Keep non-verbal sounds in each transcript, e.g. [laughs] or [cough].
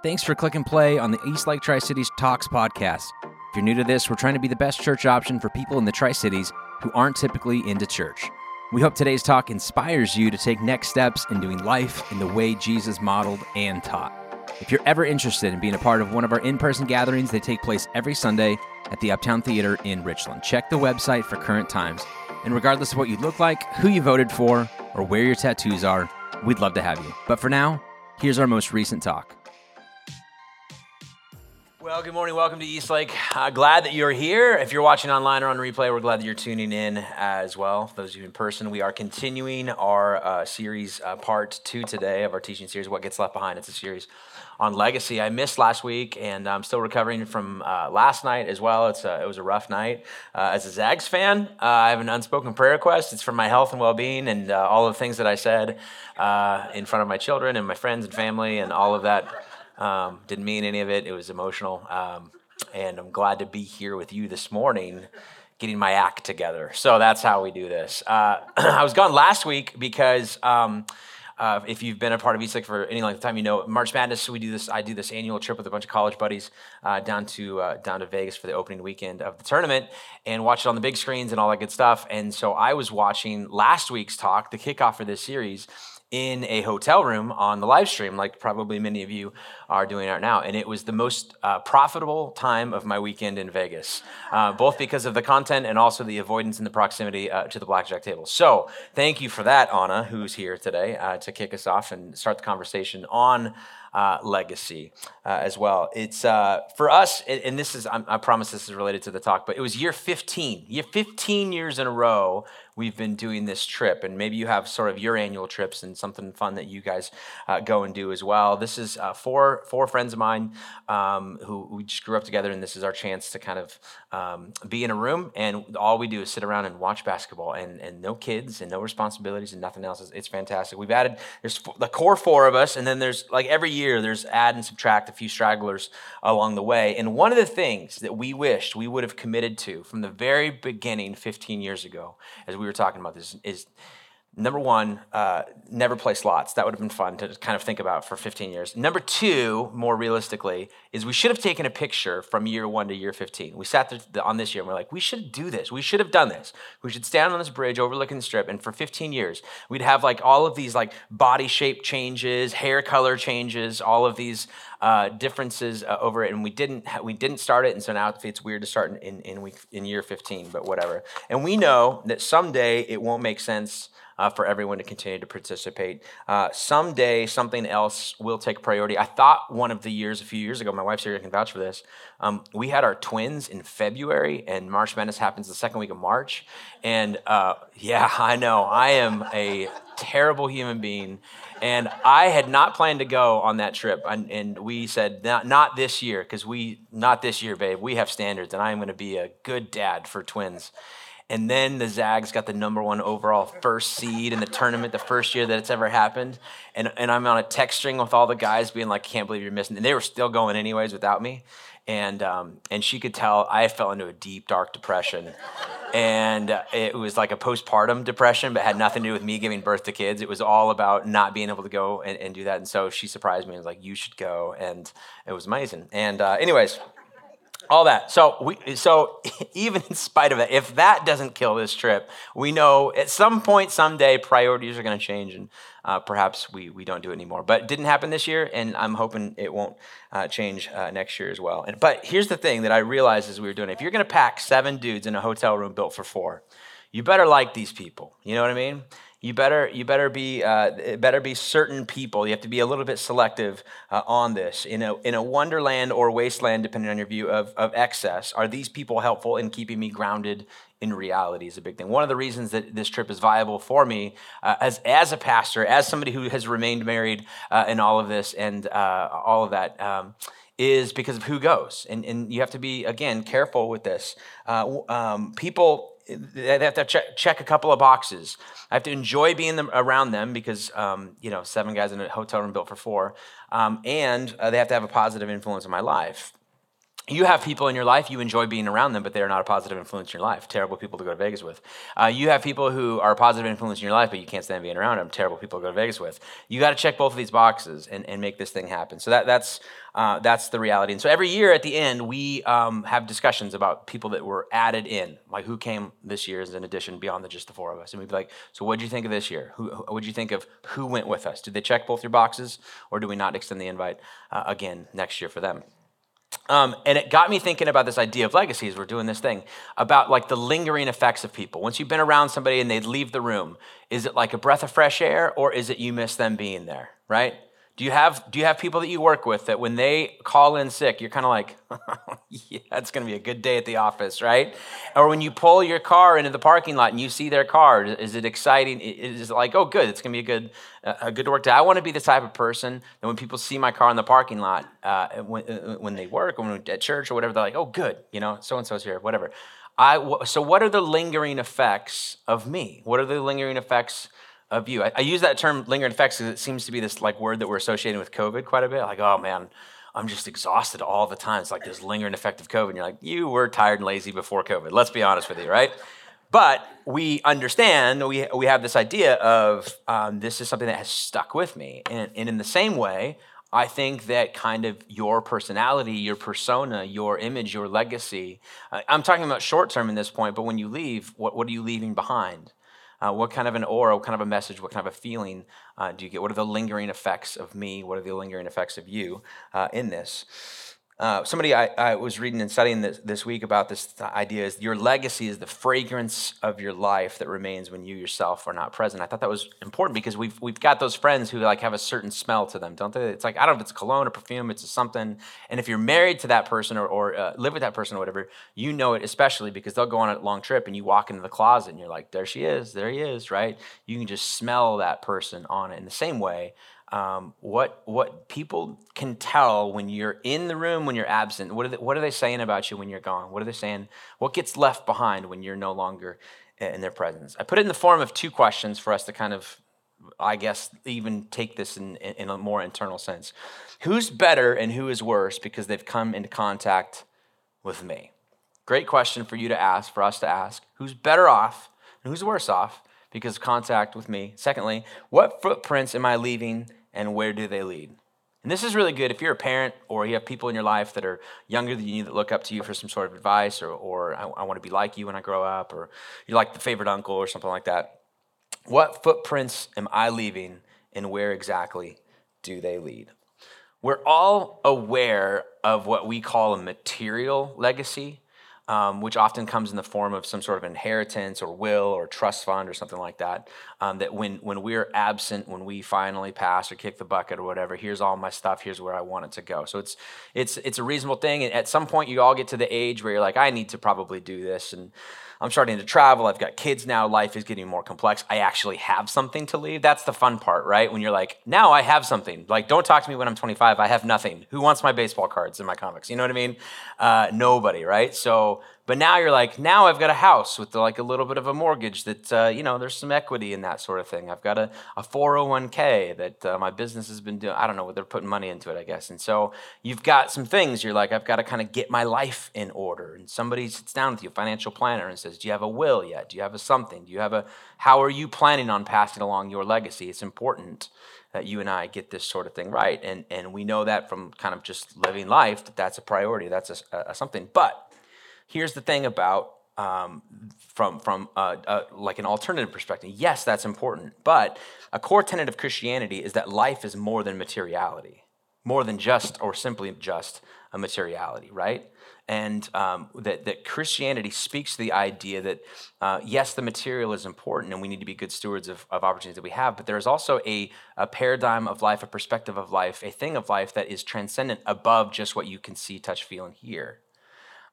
Thanks for click and play on the East Lake Tri Cities Talks podcast. If you're new to this, we're trying to be the best church option for people in the Tri Cities who aren't typically into church. We hope today's talk inspires you to take next steps in doing life in the way Jesus modeled and taught. If you're ever interested in being a part of one of our in person gatherings, they take place every Sunday at the Uptown Theater in Richland. Check the website for current times. And regardless of what you look like, who you voted for, or where your tattoos are, we'd love to have you. But for now, here's our most recent talk. Well, good morning. Welcome to Eastlake. Uh, glad that you're here. If you're watching online or on replay, we're glad that you're tuning in as well. For those of you in person, we are continuing our uh, series, uh, part two today of our teaching series, What Gets Left Behind. It's a series on legacy. I missed last week, and I'm still recovering from uh, last night as well. It's a, it was a rough night. Uh, as a Zags fan, uh, I have an unspoken prayer request. It's for my health and well-being, and all of the things that I said in front of my children and my friends and family, and all of that. Um, didn't mean any of it. It was emotional. Um, and I'm glad to be here with you this morning, getting my act together. So that's how we do this. Uh, [clears throat] I was gone last week because. Um, uh, if you've been a part of Eastlake for any length of time, you know March Madness. We do this. I do this annual trip with a bunch of college buddies uh, down to uh, down to Vegas for the opening weekend of the tournament and watch it on the big screens and all that good stuff. And so I was watching last week's talk, the kickoff for this series, in a hotel room on the live stream, like probably many of you are doing right now. And it was the most uh, profitable time of my weekend in Vegas, uh, both because of the content and also the avoidance and the proximity uh, to the blackjack table. So thank you for that, Anna, who's here today uh, to kick us off and start the conversation on uh, legacy uh, as well. It's for us, and this is, I promise this is related to the talk, but it was year 15. Year 15 years in a row, we've been doing this trip. And maybe you have sort of your annual trips and something fun that you guys uh, go and do as well. This is uh, four, four friends of mine um, who we just grew up together, and this is our chance to kind of um, be in a room, and all we do is sit around and watch basketball, and, and no kids and no responsibilities and nothing else. It's, it's fantastic. We've added, there's the core four of us, and then there's like every year, there's add and subtract a few stragglers along the way. And one of the things that we wished we would have committed to from the very beginning 15 years ago, as we were talking about this, is Number one, uh, never play slots. That would have been fun to kind of think about for 15 years. Number two, more realistically, is we should have taken a picture from year one to year 15. We sat there on this year and we're like, we should do this. We should have done this. We should stand on this bridge overlooking the strip. And for 15 years, we'd have like all of these like body shape changes, hair color changes, all of these uh, differences uh, over it. And we didn't we didn't start it. And so now it's weird to start in, in week in year 15, but whatever. And we know that someday it won't make sense uh, for everyone to continue to participate. Uh, someday, something else will take priority. I thought one of the years, a few years ago, my wife Sarah can vouch for this. Um, we had our twins in February, and March Madness happens the second week of March. And uh, yeah, [laughs] I know I am a terrible human being, and I had not planned to go on that trip. And, and we said, not, not this year, because we, not this year, babe. We have standards, and I am going to be a good dad for twins. And then the Zags got the number one overall first seed in the tournament the first year that it's ever happened. And, and I'm on a text string with all the guys being like, can't believe you're missing. And they were still going anyways without me. And, um, and she could tell I fell into a deep, dark depression. and it was like a postpartum depression, but had nothing to do with me giving birth to kids. It was all about not being able to go and, and do that. And so she surprised me and was like, you should go. And it was amazing. And, uh, anyways, all that. So we, so [laughs] even in spite of it, if that doesn't kill this trip, we know at some point, someday, priorities are going to change, and uh, perhaps we we don't do it anymore. But it didn't happen this year, and I'm hoping it won't uh, change uh, next year as well. And but here's the thing that I realized as we were doing it: if you're going to pack seven dudes in a hotel room built for four, you better like these people. You know what I mean? You better you better be uh, better be certain people. You have to be a little bit selective uh, on this. In a in a wonderland or wasteland, depending on your view of of excess, are these people helpful in keeping me grounded in reality? Is a big thing. One of the reasons that this trip is viable for me uh, as as a pastor, as somebody who has remained married uh, in all of this and uh, all of that. Um, is because of who goes. And, and you have to be, again, careful with this. Uh, um, people they have to check, check, a couple of boxes. I have to enjoy being them, around them because, um, you know, seven guys in a hotel room built for four. Um, and uh, they have to have a positive influence in my life. You have people in your life you enjoy being around them but they're not a positive influence in your life. Terrible people to go to vegas with. Uh, you have people who are a positive influence in your life but you can't stand being around them. Terrible people to go to vegas with. You got to check both of these boxes and, and make this thing happen. So that, that's uh, that's the reality. And so every year at the end we um, have discussions about people that were added in. Like who came this year as an addition beyond the, just the four of us. And we'd be like so what did you think of this year? Who did you think of who went with us? Did they check both your boxes or do we not extend the invite uh, again next year for them um, and it got me thinking about this idea of legacies. We're doing this thing about like the lingering effects of people. Once you've been around somebody and they leave the room, is it like a breath of fresh air or is it you miss them being there, right? Do you have do you have people that you work with that when they call in sick, you're kind of like, [laughs] yeah, it's going to be a good day at the office, right? Or when you pull your car into the parking lot and you see their car, is it exciting? Is it like, oh, good, it's going to be a good a good work day? I want to be the type of person that when people see my car in the parking lot, uh, when uh, when they work, or when at church or whatever, they're like, oh, good, you know, so and so's here, whatever. I so what are the lingering effects of me? What are the lingering effects? Of you. I, I use that term lingering effects because it seems to be this like word that we're associating with COVID quite a bit. Like, oh man, I'm just exhausted all the time. It's like this lingering effect of COVID. And you're like, you were tired and lazy before COVID. Let's be honest with you, right? But we understand, we, we have this idea of um, this is something that has stuck with me. And, and in the same way, I think that kind of your personality, your persona, your image, your legacy, uh, I'm talking about short term in this point, but when you leave, what, what are you leaving behind? Uh, what kind of an aura, what kind of a message, what kind of a feeling uh, do you get? What are the lingering effects of me? What are the lingering effects of you uh, in this? Uh, somebody I, I, was reading and studying this, this week about this idea is your legacy is the fragrance of your life that remains when you yourself are not present. I thought that was important because we've we've got those friends who like have a certain smell to them, don't they? It's like I don't know if it's cologne or perfume, it's something. And if you're married to that person or, or uh, live with that person or whatever, you know it especially because they'll go on a long trip and you walk into the closet and you're like, there she is, there he is, right? You can just smell that person on it. In the same way, um, what what people can tell when you're in the room when you're absent. What are they, what are they saying about you when you're gone? What are they saying? What gets left behind when you're no longer in their presence? I put it in the form of two questions for us to kind of, I guess, even take this in, in a more internal sense. Who's better and who is worse because they've come into contact with me? Great question for you to ask, for us to ask. Who's better off and who's worse off because of contact with me? Secondly, what footprints am I leaving and where do they lead? And this is really good if you're a parent or you have people in your life that are younger than you that look up to you for some sort of advice or, or I, I want to be like you when I grow up or you're like the favorite uncle or something like that. What footprints am I leaving and where exactly do they lead? We're all aware of what we call a material legacy um, which often comes in the form of some sort of inheritance or will or trust fund or something like that. Um, that when when we're absent, when we finally pass or kick the bucket or whatever, here's all my stuff. Here's where I want it to go. So it's it's it's a reasonable thing. And at some point, you all get to the age where you're like, I need to probably do this and I'm starting to travel. I've got kids now. Life is getting more complex. I actually have something to leave. That's the fun part, right? When you're like, now I have something. Like, don't talk to me when I'm 25. I have nothing. Who wants my baseball cards and my comics? You know what I mean? Uh, nobody, right? So but now you're like, now I've got a house with like a little bit of a mortgage that, uh, you know, there's some equity in that sort of thing. I've got a, a 401k that uh, my business has been doing. I don't know what they're putting money into it, I guess. And so you've got some things you're like, I've got to kind of get my life in order. And somebody sits down with you, financial planner, and says, Do you have a will yet? Do you have a something? Do you have a, how are you planning on passing along your legacy? It's important that you and I get this sort of thing right. And, and we know that from kind of just living life that that's a priority, that's a, a something. But here's the thing about um, from from uh, uh, like an alternative perspective. Yes, that's important, but a core tenet of Christianity is that life is more than materiality, more than just or simply just a materiality, right? And um, that that Christianity speaks to the idea that uh, yes, the material is important, and we need to be good stewards of, of opportunities that we have. But there is also a, a paradigm of life, a perspective of life, a thing of life that is transcendent above just what you can see, touch, feel, and hear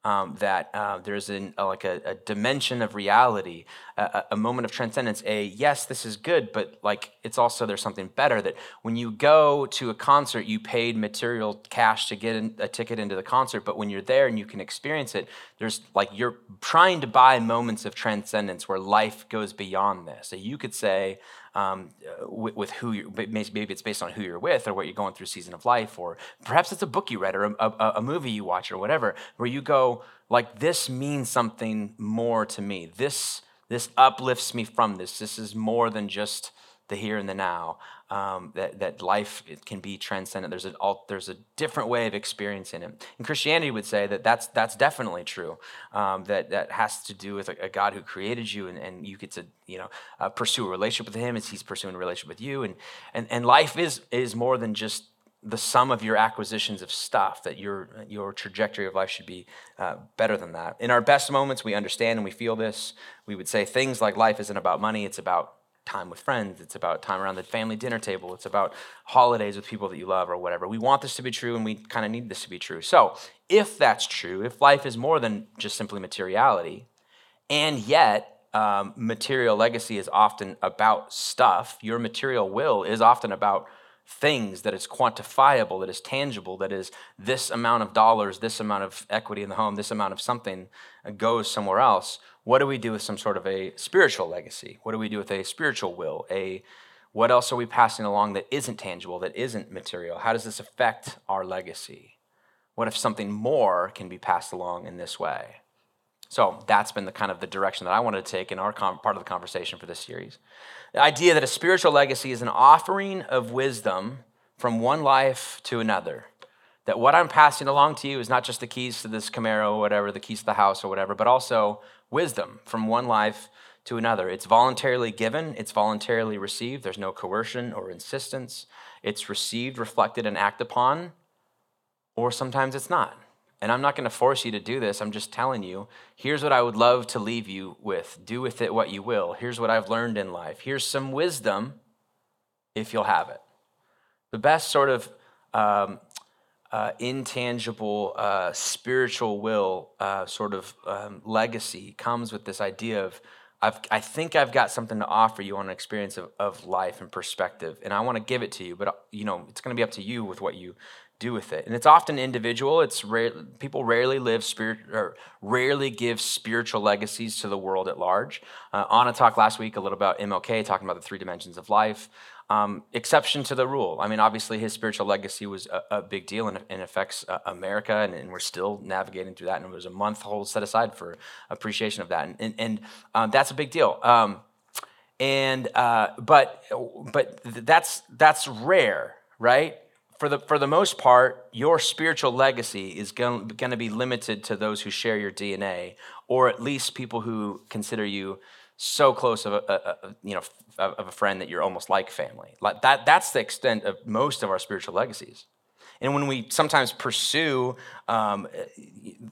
um, that uh, there's an, like a, a, dimension of reality, a, a, moment of transcendence. A yes, this is good, but like it's also there's something better. That when you go to a concert, you paid material cash to get in, a ticket into the concert, but when you're there and you can experience it, there's like you're trying to buy moments of transcendence where life goes beyond this. So you could say, um, with, with, who you maybe it's based on who you're with or what you're going through season of life, or perhaps it's a book you read or a, a, a movie you watch or whatever, where you go like this means something more to me. This this uplifts me from this. This is more than just the here and the now. Um, that that life can be transcendent. There's a there's a different way of experiencing it. And Christianity would say that that's that's definitely true. Um, that that has to do with a, a, God who created you, and, and you get to you know uh, pursue a relationship with Him as He's pursuing a relationship with you. And and and life is is more than just the sum of your acquisitions of stuff that your your trajectory of life should be uh, better than that in our best moments we understand and we feel this we would say things like life isn't about money it's about time with friends, it's about time around the family dinner table, it's about holidays with people that you love or whatever. We want this to be true and we kind of need this to be true. So, if that's true, if life is more than just simply materiality, and yet um, material legacy is often about stuff, your material will is often about things that is quantifiable, that is tangible, that is this amount of dollars, this amount of equity in the home, this amount of something goes somewhere else what do we do with some sort of a spiritual legacy? What do we do with a spiritual will? A what else are we passing along that isn't tangible, that isn't material? How does this affect our legacy? What if something more can be passed along in this way? So that's been the kind of the direction that I wanted to take in our com- part of the conversation for this series. The idea that a spiritual legacy is an offering of wisdom from one life to another. That what I'm passing along to you is not just the keys to this Camaro or whatever, the keys to the house or whatever, but also wisdom from one life to another. It's voluntarily given, it's voluntarily received. There's no coercion or insistence. It's received, reflected, and acted upon, or sometimes it's not. And I'm not going to force you to do this. I'm just telling you, here's what I would love to leave you with. Do with it what you will. Here's what I've learned in life. Here's some wisdom if you'll have it. The best sort of um, uh, intangible uh, spiritual will uh, sort of um, legacy comes with this idea of I've, i think I've got something to offer you on an experience of, of life and perspective, and I want to give it to you. But you know, it's going to be up to you with what you do with it. And it's often individual. It's rare, people rarely live spirit or rarely give spiritual legacies to the world at large. Uh, Anna talked last week a little about MLK, talking about the three dimensions of life. Um, exception to the rule. I mean, obviously, his spiritual legacy was a, a big deal and, and affects uh, America, and, and, we're still navigating through that. And it was a month whole set aside for appreciation of that, and, and, and um, that's a big deal. Um, and uh, but but that's that's rare, right? For the for the most part, your spiritual legacy is going to be limited to those who share your DNA, or at least people who consider you so close of a, a, a, you know of a friend that you're almost like family. Like that that's the extent of most of our spiritual legacies. And when we sometimes pursue um,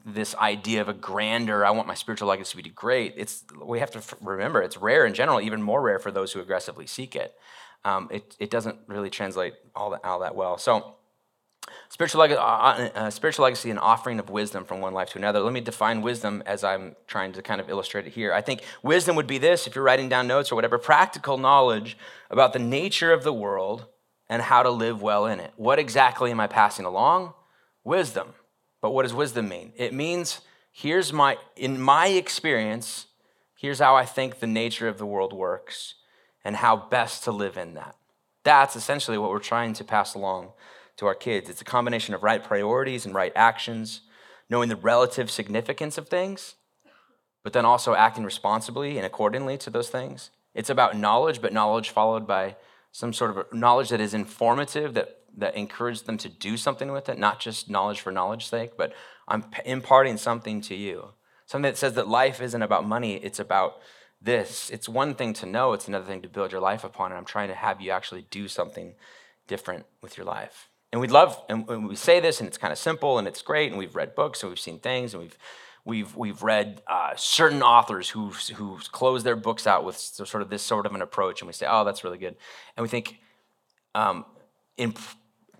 this idea of a grander, I want my spiritual legacy to be great. It's we have to remember it's rare in general, even more rare for those who aggressively seek it. Um, it, it doesn't really translate all that all that well. So Spiritual, uh, uh, uh, spiritual legacy and offering of wisdom from one life to another. Let me define wisdom as I'm trying to kind of illustrate it here. I think wisdom would be this if you're writing down notes or whatever practical knowledge about the nature of the world and how to live well in it. What exactly am I passing along? Wisdom. But what does wisdom mean? It means here's my, in my experience, here's how I think the nature of the world works and how best to live in that. That's essentially what we're trying to pass along to our kids. It's a combination of right priorities and right actions, knowing the relative significance of things, but then also acting responsibly and accordingly to those things. It's about knowledge, but knowledge followed by some sort of knowledge that is informative, that, that encourages them to do something with it, not just knowledge for knowledge's sake, but I'm imparting something to you. Something that says that life isn't about money, it's about this. It's one thing to know, it's another thing to build your life upon, and I'm trying to have you actually do something different with your life. And we'd love, and we say this, and it's kind of simple, and it's great, and we've read books, and we've seen things, and we've we've we've read uh, certain authors who who close their books out with sort of this sort of an approach, and we say, oh, that's really good, and we think, um, in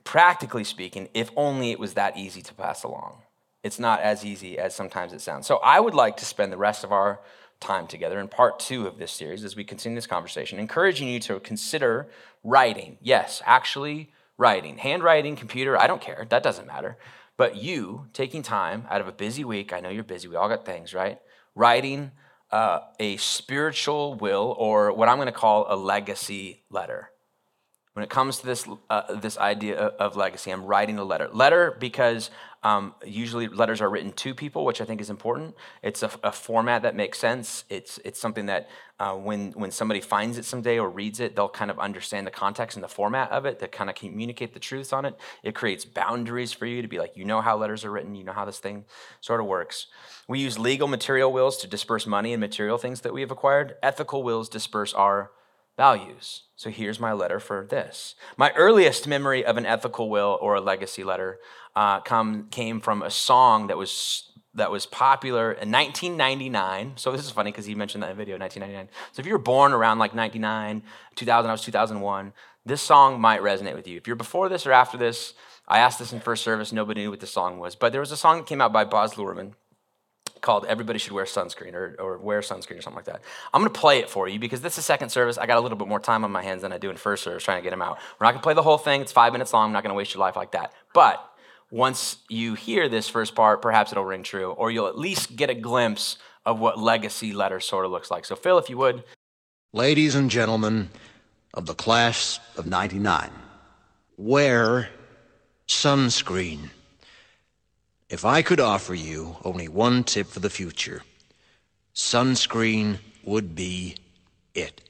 practically speaking, if only it was that easy to pass along. It's not as easy as sometimes it sounds. So I would like to spend the rest of our time together in part two of this series as we continue this conversation, encouraging you to consider writing. Yes, actually writing, handwriting, computer, I don't care. That doesn't matter. But you taking time out of a busy week, I know you're busy, we all got things, right? Writing uh, a spiritual will, or what I'm going to call a legacy letter. When it comes to this, uh, this idea of legacy, I'm writing a letter. Letter because um, usually letters are written to people, which I think is important. It's a, a format that makes sense. It's, it's something that uh, when, when somebody finds it someday or reads it, they'll kind of understand the context and the format of it to kind of communicate the truths on it. It creates boundaries for you to be like, you know how letters are written, you know how this thing sort of works. We use legal material wills to disperse money and material things that we have acquired. Ethical wills disperse our values. So here's my letter for this. My earliest memory of an ethical will or a legacy letter uh, come, came from a song that was that was popular in 1999. So this is funny because he mentioned that in video, 1999. So if you were born around like 99, 2000, I was 2001, this song might resonate with you. If you're before this or after this, I asked this in first service, nobody knew what the song was. But there was a song that came out by Baz Luhrmann called Everybody Should Wear Sunscreen or, or Wear Sunscreen or something like that. I'm going to play it for you because this is second service. I got a little bit more time on my hands than I do in first service trying to get them out. We're not going to play the whole thing. It's five minutes long. I'm not going to waste your life like that. But once you hear this first part, perhaps it'll ring true, or you'll at least get a glimpse of what legacy letter sort of looks like. So, Phil, if you would. Ladies and gentlemen of the class of 99, wear sunscreen. If I could offer you only one tip for the future, sunscreen would be it.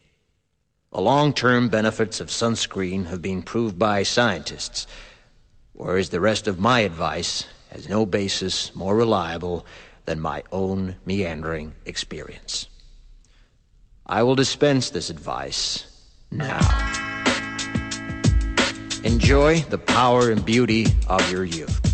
The long term benefits of sunscreen have been proved by scientists, whereas the rest of my advice has no basis more reliable than my own meandering experience. I will dispense this advice now. Enjoy the power and beauty of your youth.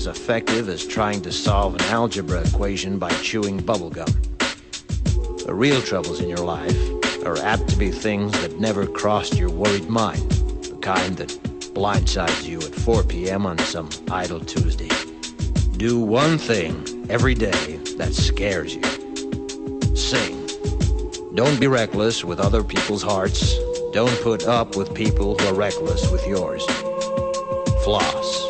as effective as trying to solve an algebra equation by chewing bubblegum. The real troubles in your life are apt to be things that never crossed your worried mind, the kind that blindsides you at 4 p.m. on some idle Tuesday. Do one thing every day that scares you. Sing. Don't be reckless with other people's hearts. Don't put up with people who are reckless with yours. Floss.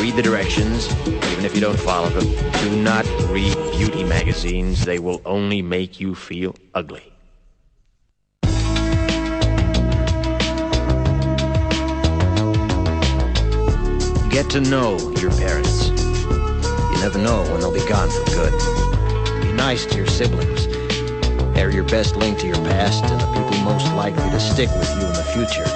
Read the directions, even if you don't follow them. Do not read beauty magazines. They will only make you feel ugly. Get to know your parents. You never know when they'll be gone for good. Be nice to your siblings. They're your best link to your past and the people most likely to stick with you in the future.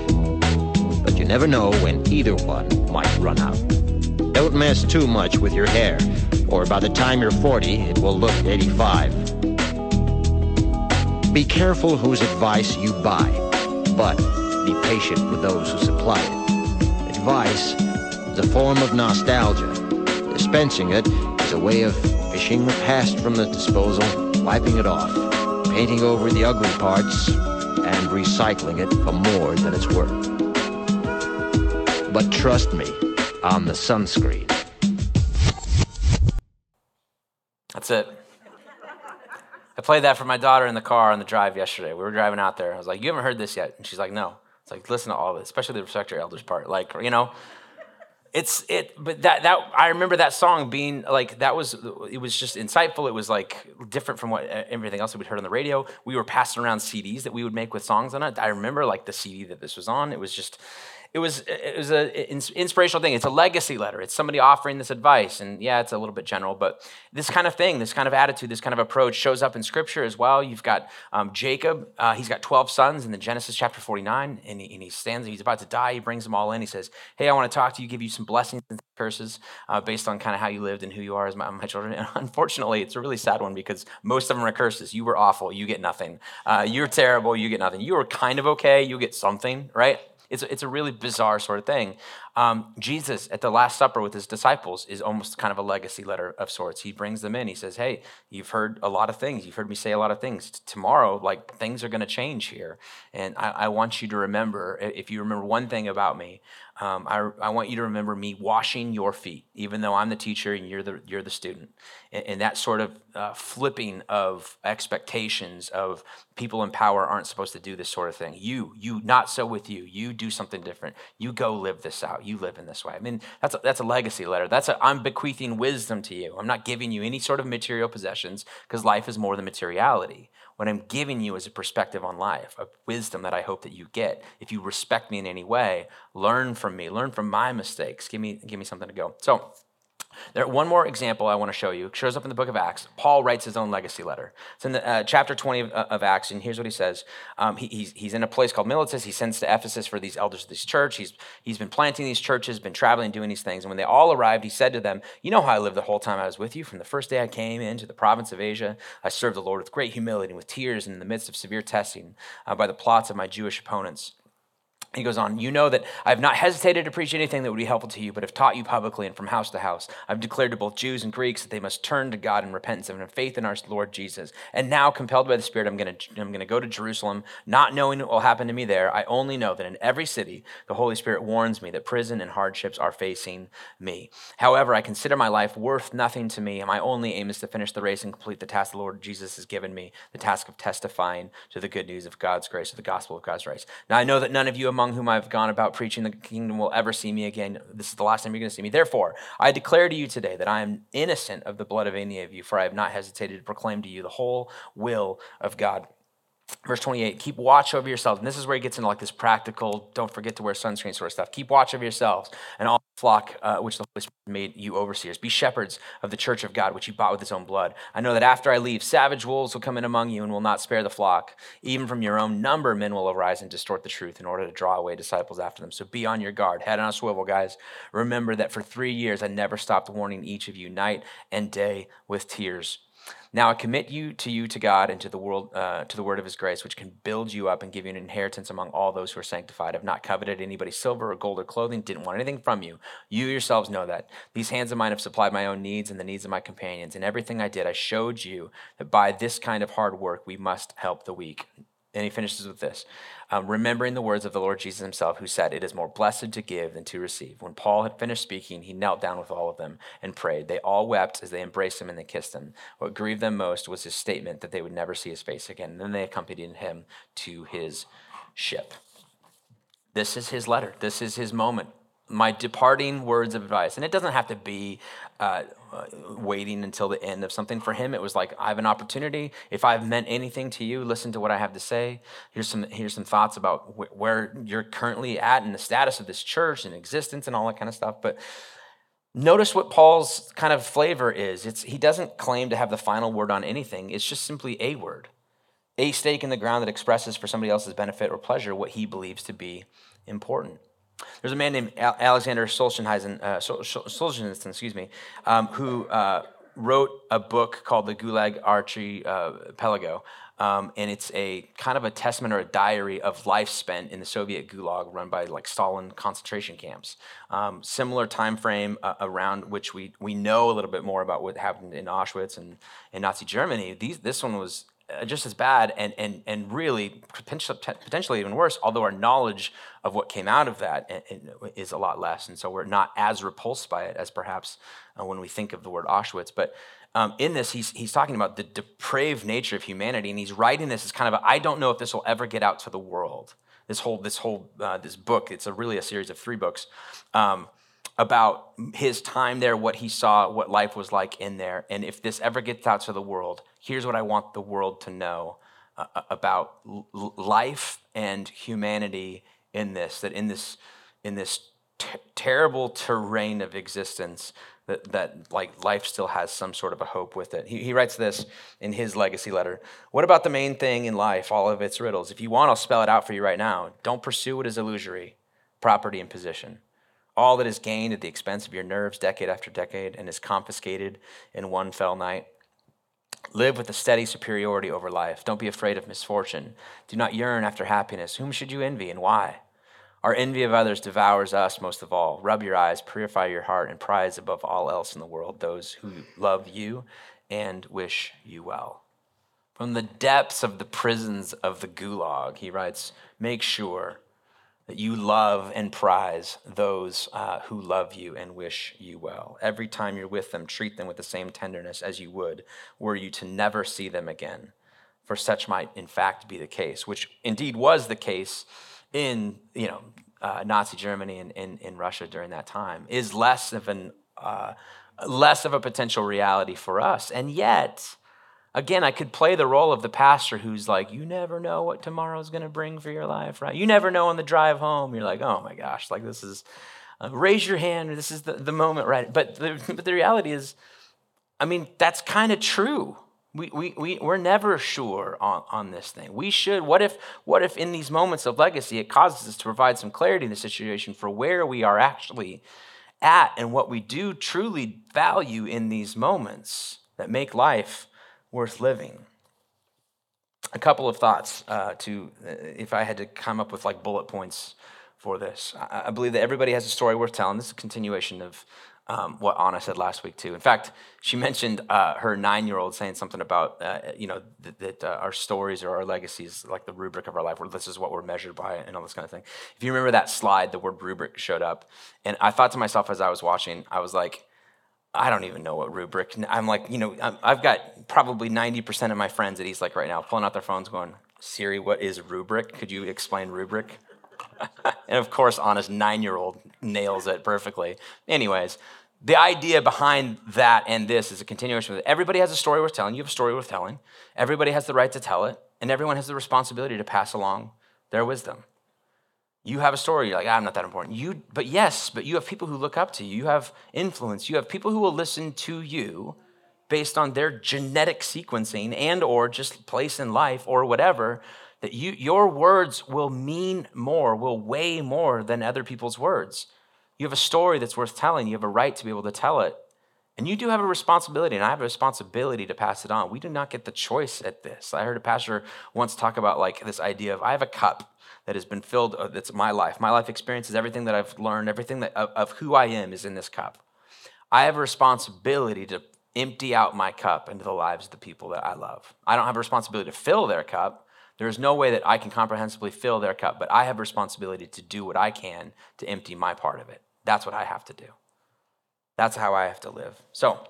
But you never know when either one might run out. Don't mess too much with your hair, or by the time you're 40, it will look 85. Be careful whose advice you buy, but be patient with those who supply it. Advice is a form of nostalgia. Dispensing it is a way of fishing the past from the disposal, wiping it off, painting over the ugly parts, and recycling it for more than it's worth. But trust me on the sunscreen. That's it. I played that for my daughter in the car on the drive yesterday. We were driving out there. I was like, You haven't heard this yet? And she's like, No. It's like, Listen to all this, especially the respect your elders part. Like, you know, it's it but that that i remember that song being like that was it was just insightful it was like different from what eh, everything else that we'd heard on the radio we were passing around cds that we would make with songs on it i remember like the cd that this was on it was just it was it was an inspirational thing. It's a legacy letter. It's somebody offering this advice, and yeah, it's a little bit general, but this kind of thing, this kind of attitude, this kind of approach shows up in Scripture as well. You've got um, Jacob. Uh, he's got twelve sons in the Genesis chapter forty nine, and he, and he stands. He's about to die. He brings them all in. He says, "Hey, I want to talk to you, give you some blessings and curses uh, based on kind of how you lived and who you are as my, my, children." And [laughs] unfortunately, it's a really sad one because most of them are curses. You were awful. You get nothing. Uh, you're terrible. You get nothing. You were kind of okay. You get something, right? It's, it's a really bizarre sort of thing. Um, Jesus at the Last Supper with his disciples is almost kind of a legacy letter of sorts. He brings them in. He says, Hey, you've heard a lot of things. You've heard me say a lot of things. Tomorrow, like things are going to change here. And I, I, want you to remember, if you remember one thing about me, um, I, I, want you to remember me washing your feet, even though I'm the teacher and you're the, you're the student. And, and that sort of uh, flipping of expectations of people in power aren't supposed to do this sort of thing. You, you, not so with you. You do something different. You go live this out. You live in this way. I mean, that's a, that's a legacy letter. That's a, I'm bequeathing wisdom to you. I'm not giving you any sort of material possessions because life is more than materiality. What I'm giving you is a perspective on life, a wisdom that I hope that you get. If you respect me in any way, learn from me, learn from my mistakes. Give me, give me something to go. So, there, one more example I want to show you it shows up in the book of Acts. Paul writes his own legacy letter. It's in the uh, chapter 20 of, uh, of, Acts, and here's what he says. Um, he, he's, he's in a place called Miletus. He sends to Ephesus for these elders of this church. He's, he's been planting these churches, been traveling, doing these things. And when they all arrived, he said to them, You know how I lived the whole time I was with you. From the first day I came into the province of Asia, I served the Lord with great humility and with tears and in the midst of severe testing uh, by the plots of my Jewish opponents. He goes on, You know that I have not hesitated to preach anything that would be helpful to you, but have taught you publicly and from house to house. I've declared to both Jews and Greeks that they must turn to God in repentance and in faith in our Lord Jesus. And now, compelled by the Spirit, I'm going to I'm to go to Jerusalem, not knowing what will happen to me there. I only know that in every city, the Holy Spirit warns me that prison and hardships are facing me. However, I consider my life worth nothing to me, and my only aim is to finish the race and complete the task the Lord Jesus has given me the task of testifying to the good news of God's grace, of the gospel of God's grace. Now, I know that none of you among among whom I've gone about preaching the kingdom will ever see me again. This is the last time you're going to see me. Therefore, I declare to you today that I am innocent of the blood of any of you, for I have not hesitated to proclaim to you the whole will of God. Verse 28, keep watch over yourselves. And this is where he gets into like this practical, don't forget to wear sunscreen sort of stuff. Keep watch over yourselves and all the flock uh, which the Holy Spirit made you overseers. Be shepherds of the church of God, which he bought with his own blood. I know that after I leave, savage wolves will come in among you and will not spare the flock. Even from your own number, men will arise and distort the truth in order to draw away disciples after them. So be on your guard. Head on a swivel, guys. Remember that for three years I never stopped warning each of you night and day with tears. Now I commit you to you to God and to the world uh, to the word of His grace, which can build you up and give you an inheritance among all those who are sanctified. I've not coveted anybody's silver or gold or clothing. Didn't want anything from you. You yourselves know that these hands of mine have supplied my own needs and the needs of my companions. In everything I did, I showed you that by this kind of hard work we must help the weak. And he finishes with this um, remembering the words of the Lord Jesus himself, who said, It is more blessed to give than to receive. When Paul had finished speaking, he knelt down with all of them and prayed. They all wept as they embraced him and they kissed him. What grieved them most was his statement that they would never see his face again. And then they accompanied him to his ship. This is his letter. This is his moment my departing words of advice. And it doesn't have to be uh, uh, waiting until the end of something. For him, it was like, I have an opportunity. If I've meant anything to you, listen to what I have to say. Here's some, here's some thoughts about wh- where you're currently at and the status of this church and existence and all that kind of stuff. But notice what Paul's kind of flavor is. It's, he doesn't claim to have the final word on anything, it's just simply a word, a stake in the ground that expresses for somebody else's benefit or pleasure what he believes to be important. There's a man named Alexander Solzhenitsyn, uh, Solzhenitsyn excuse me, um, who uh, wrote a book called The Gulag Archipelago. Um, and it's a kind of a testament or a diary of life spent in the Soviet Gulag run by like Stalin concentration camps. Um, similar time frame uh, around which we, we know a little bit more about what happened in Auschwitz and in Nazi Germany. These, this one was uh, just as bad and, and, and really potentially, potentially even worse, although our knowledge of what came out of that is a lot less. And so we're not as repulsed by it as perhaps uh, when we think of the word Auschwitz. But um, in this, he's, he's talking about the depraved nature of humanity, and he's writing this as kind of I don't know if this will ever get out to the world. This whole this whole uh, this book, it's a really a series of three books. Um, about his time there, what he saw, what life was like in there. And if this ever gets out to the world, here's what I want the world to know uh, uh about l- life and humanity in this that in this in this terrible terrain of existence that, that like life still has some sort of a hope with it. He, he writes this in his legacy letter. What about the main thing in life all of its riddles? If you want i'll spell it out for you right now. Don't pursue what is illusory property and position. All that is gained at the expense of your nerves decade after decade and is confiscated in one fell night. Live with a steady superiority over life. Don't be afraid of misfortune. Do not yearn after happiness. Whom should you envy and why? Our envy of others devours us most of all. Rub your eyes, purify your heart, and prize above all else in the world those who love you and wish you well. From the depths of the prisons of the gulag, he writes, Make sure that you love and prize those uh, who love you and wish you well. Every time you're with them, treat them with the same tenderness as you would were you to never see them again. For such might, in fact, be the case, which indeed was the case in you know uh, Nazi Germany and in Russia during that time, is less of an uh, less of a potential reality for us, and yet Again, I could play the role of the pastor who's like, you never know what tomorrow's going to bring for your life, right? You never know on the drive home. You're like, oh my gosh, like this is, uh, raise your hand, this is the, the moment, right? But the, but the reality is, I mean, that's kind of true. We, we, we, we're never sure on, on this thing. We should, what if, what if in these moments of legacy, it causes us to provide some clarity in the situation for where we are actually at and what we do truly value in these moments that make life worth living. A couple of thoughts uh, to, if I had to come up with like bullet points for this. I, I believe that everybody has a story worth telling. This is a continuation of um, what Anna said last week too. In fact, she mentioned uh, her nine-year-old saying something about uh, you know that, that uh, our stories or our legacies, like the rubric of our life, where this is what we're measured by, and all this kind of thing. If you remember that slide, the word rubric showed up, and I thought to myself as I was watching, I was like, I don't even know what rubric. I'm like, you know, I've got probably 90% of my friends at Eastlake right now pulling out their phones going, Siri, what is rubric? Could you explain rubric? [laughs] and of course, Anna's nine year old nails it perfectly. Anyways, the idea behind that and this is a continuation of it. Everybody has a story worth telling. You have a story worth telling. Everybody has the right to tell it, and everyone has the responsibility to pass along their wisdom. You have a story, you're like, ah, I'm not that important. You, but yes, but you have people who look up to you. You have influence. You have people who will listen to you based on their genetic sequencing and or just place in life or whatever that you, your words will mean more, will weigh more than other people's words. You have a story that's worth telling. You have a right to be able to tell it. And you do have a responsibility, and I have a responsibility to pass it on. We do not get the choice at this. I heard a pastor once talk about like this idea of I have a cup that has been filled, uh, that's my life. My life experience is everything that I've learned, everything that, of, of who I am is in this cup. I have a responsibility to empty out my cup into the lives of the people that I love. I don't have a responsibility to fill their cup. There is no way that I can comprehensively fill their cup, but I have a responsibility to do what I can to empty my part of it. That's what I have to do. That's how I have to live. So,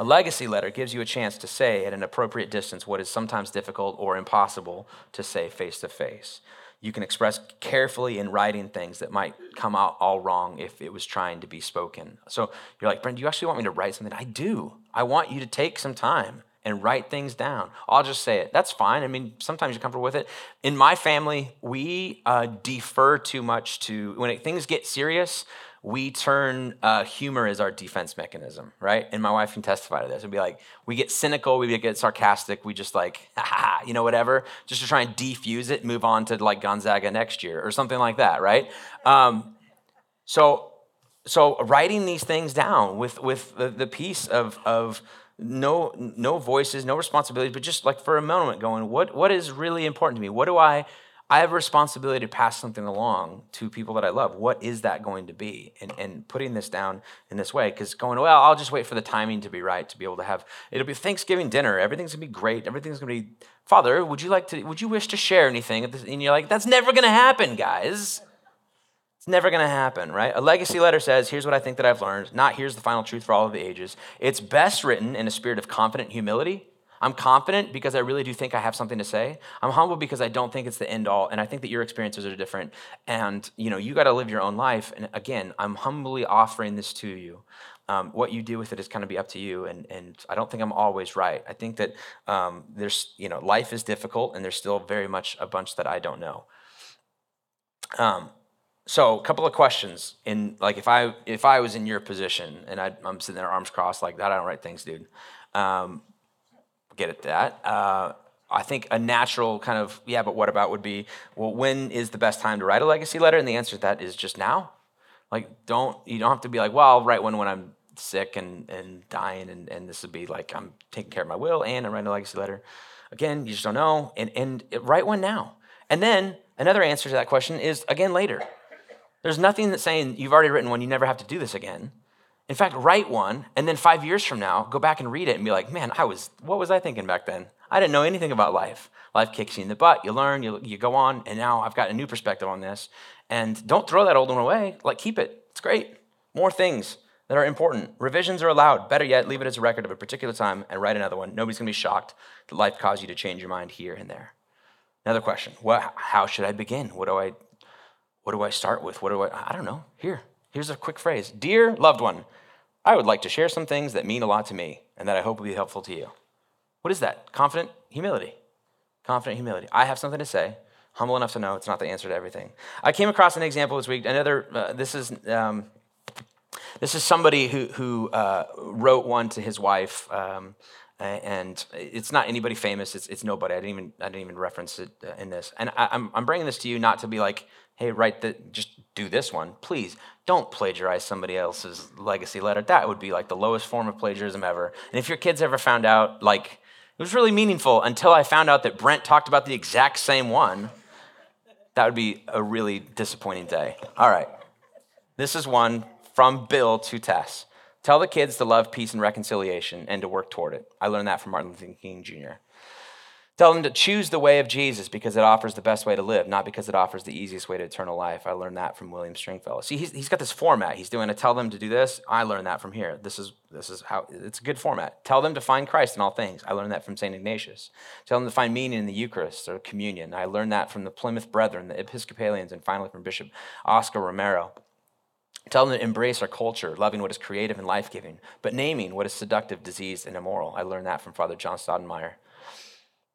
a legacy letter gives you a chance to say at an appropriate distance what is sometimes difficult or impossible to say face to face. You can express carefully in writing things that might come out all wrong if it was trying to be spoken. So you're like, Brent, do you actually want me to write something? I do. I want you to take some time and write things down. I'll just say it. That's fine. I mean, sometimes you're comfortable with it. In my family, we uh, defer too much to, when it, things get serious, we turn uh, humor as our defense mechanism, right? And my wife can testify to this. It'd be like, we get cynical, we get sarcastic, we just like, [laughs] ha, you know, whatever, just to try and defuse it, move on to like Gonzaga next year or something like that, right? Um, so, so writing these things down with with the, the piece of of no no voices, no responsibilities, but just like for a moment, going, what what is really important to me? What do I I have a responsibility to pass something along to people that I love. What is that going to be? And, and putting this down in this way, because going, well, I'll just wait for the timing to be right to be able to have, it'll be Thanksgiving dinner. Everything's gonna be great. Everything's gonna be, Father, would you like to, would you wish to share anything? And you're like, that's never gonna happen, guys. It's never going to happen, right? A legacy letter says, Here's what I think that I've learned, not here's the final truth for all of the ages. It's best written in a spirit of confident humility I'm confident because I really do think I have something to say. I'm humble because I don't think it's the end all, and I think that your experiences are different. And you know, you got to live your own life. And again, I'm humbly offering this to you. Um, what you do with it is kind of be up to you. And and I don't think I'm always right. I think that um, there's you know, life is difficult, and there's still very much a bunch that I don't know. Um, so a couple of questions in like if I if I was in your position and I, am sitting there arms crossed like that, I don't write things, dude. Um, get at that. Uh, I think a natural kind of, yeah, but what about would be, well, when is the best time to write a legacy letter? And the answer to that is just now. Like, don't, you don't have to be like, well, I'll write one when I'm sick and, and dying, and, and this would be like, I'm taking care of my will and I'm writing a legacy letter. Again, you just don't know. And, and write one now. And then another answer to that question is again later. There's nothing that's saying you've already written one, you never have to do this again. In fact, write one, and then five years from now, go back and read it and be like, man, I was, what was I thinking back then? I didn't know anything about life. Life kicks you in the butt, you learn, you, you go on, and now I've got a new perspective on this. And don't throw that old one away. Like, keep it. It's great. More things that are important. Revisions are allowed. Better yet, leave it as a record of a particular time and write another one. Nobody's going to be shocked that life caused you to change your mind here and there. Another question. What, how should I begin? What do I, what do I start with? What do I, I don't know. Here, here's a quick phrase. Dear loved one, I would like to share some things that mean a lot to me and that I hope will be helpful to you. What is that? Confident humility. Confident humility. I have something to say, humble enough to know it's not the answer to everything. I came across an example this week. Another, uh, this is. Um, this is somebody who, who uh, wrote one to his wife, um, and it's not anybody famous. It's, it's nobody. I didn't even I didn't even reference it uh, in this. And I, I'm I'm bringing this to you not to be like, hey, write the just do this one. Please don't plagiarize somebody else's legacy letter. That would be like the lowest form of plagiarism ever. And if your kids ever found out, like, it was really meaningful until I found out that Brent talked about the exact same one, that would be a really disappointing day. All right. This is one from Bill to Tess. Tell the kids to love peace and reconciliation and to work toward it. I learned that from Martin Luther King Jr. Tell them to choose the way of Jesus because it offers the best way to live, not because it offers the easiest way to eternal life. I learned that from William Stringfellow. See, he's, he's got this format. He's doing to tell them to do this. I learned that from here. This is, this is how it's a good format. Tell them to find Christ in all things. I learned that from St. Ignatius. Tell them to find meaning in the Eucharist or communion. I learned that from the Plymouth Brethren, the Episcopalians, and finally from Bishop Oscar Romero. Tell them to embrace our culture, loving what is creative and life giving, but naming what is seductive, diseased, and immoral. I learned that from Father John Staudenmaier.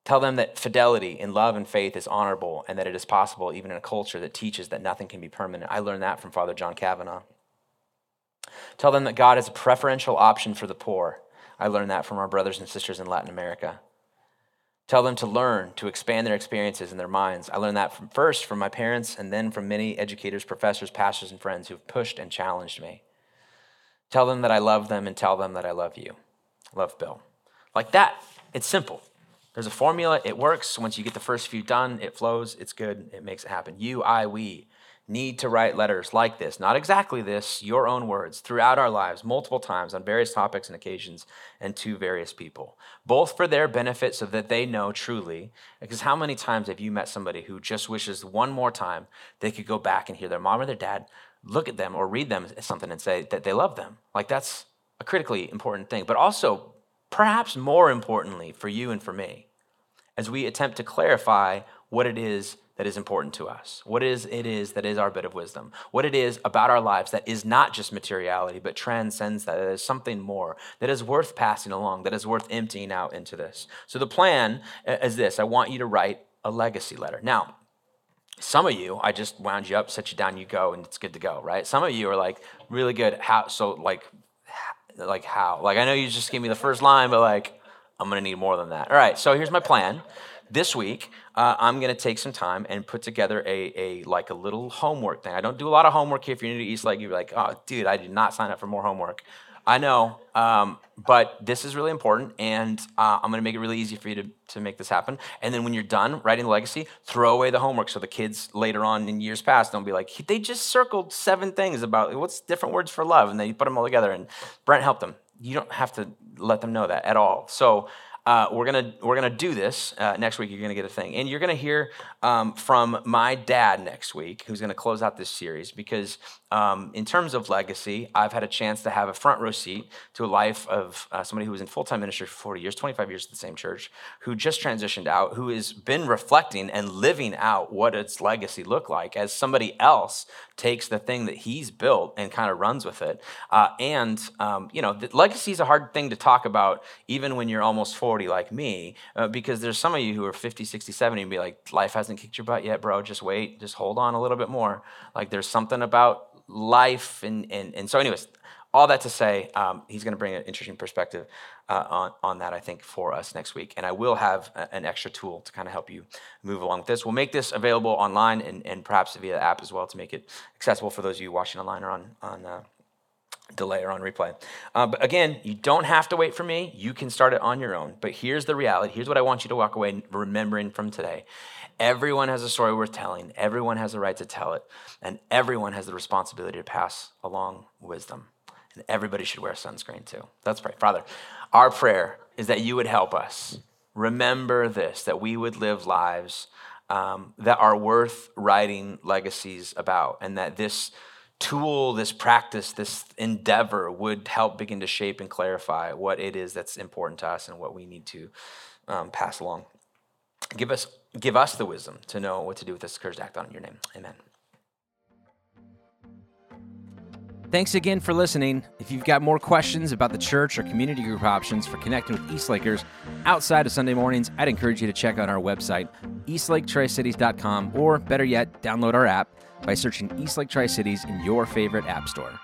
Tell them that fidelity in love and faith is honorable and that it is possible even in a culture that teaches that nothing can be permanent. I learned that from Father John Kavanaugh. Tell them that God is a preferential option for the poor. I learned that from our brothers and sisters in Latin America. Tell them to learn, to expand their experiences and their minds. I learned that from, first from my parents and then from many educators, professors, pastors, and friends who've pushed and challenged me. Tell them that I love them and tell them that I love you. Love Bill. Like that, it's simple. There's a formula, it works. Once you get the first few done, it flows, it's good, it makes it happen. You, I, we need to write letters like this, not exactly this, your own words, throughout our lives, multiple times on various topics and occasions, and to various people, both for their benefit so that they know truly. Because how many times have you met somebody who just wishes one more time they could go back and hear their mom or their dad look at them or read them something and say that they love them? Like that's a critically important thing, but also, perhaps more importantly for you and for me, as we attempt to clarify what it is that is important to us, what is it is that is our bit of wisdom, what it is about our lives that is not just materiality, but transcends that, that is something more, that is worth passing along, that is worth emptying out into this. So the plan is this I want you to write a legacy letter. Now, some of you, I just wound you up, set you down, you go, and it's good to go, right? Some of you are like really good. How so? Like, like how? Like I know you just gave me the first line, but like I'm gonna need more than that. All right. So here's my plan this week, uh, I'm to take some time and put together a, a like a little homework thing. I don't do a lot of homework here. If you're new to East Lake, you're like, oh, dude, I did not sign up for more homework. I know, um, but this is really important, and uh, I'm going to make it really easy for you to, to make this happen. And then when you're done writing the legacy, throw away the homework so the kids later on in years past don't be like, they just circled seven things about what's different words for love, and then you put them all together. And Brent helped them. You don't have to let them know that at all. So uh, we're gonna we're gonna do this uh, next week. You're gonna get a thing, and you're gonna hear um, from my dad next week, who's gonna close out this series. Because um, in terms of legacy, I've had a chance to have a front row seat to a life of uh, somebody who was in full time ministry for 40 years, 25 years at the same church, who just transitioned out, who has been reflecting and living out what its legacy looked like as somebody else takes the thing that he's built and kind of runs with it. Uh, and um, you know, legacy is a hard thing to talk about, even when you're almost 40 40 like me uh, because there's some of you who are 50 60 70 and be like life hasn't kicked your butt yet bro. Just wait. Just hold on a little bit more. Like there's something about life and and, and so anyways all that to say um, he's going to bring an interesting perspective uh, on, on that i think for us next week and i will have a, an extra tool to kind of help you move along with this we'll make this available online and, and perhaps via the app as well to make it accessible for those of you watching online or on, on uh, delay or on replay. Uh, but again, you don't have to wait for me. You can start it on your own. But here's the reality. Here's what I want you to walk away remembering from today. Everyone has a story worth telling. Everyone has the right to tell it. And everyone has the responsibility to pass along wisdom. And everybody should wear sunscreen too. Let's pray. Father, our prayer is that you would help us remember this, that we would live lives um, that are worth writing legacies about, and that this tool, this practice, this endeavor would help begin to shape and clarify what it is that's important to us and what we need to um, pass along. Give us, give us the wisdom to know what to do with this courage to act on in your name. Amen. Thanks again for listening. If you've got more questions about the church or community group options for connecting with East Lakers outside of Sunday mornings, I'd encourage you to check out our website, eastlaketricities.com, or better yet, download our app by searching East Lake Tri Cities in your favorite app store.